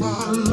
my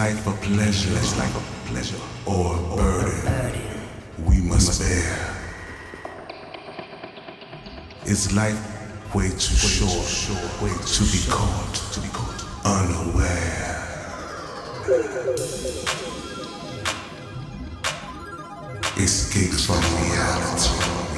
life a pleasure? Is life a pleasure or a burden? We must bear. Is life way too short, way to be caught, to be caught unaware? Escape from reality.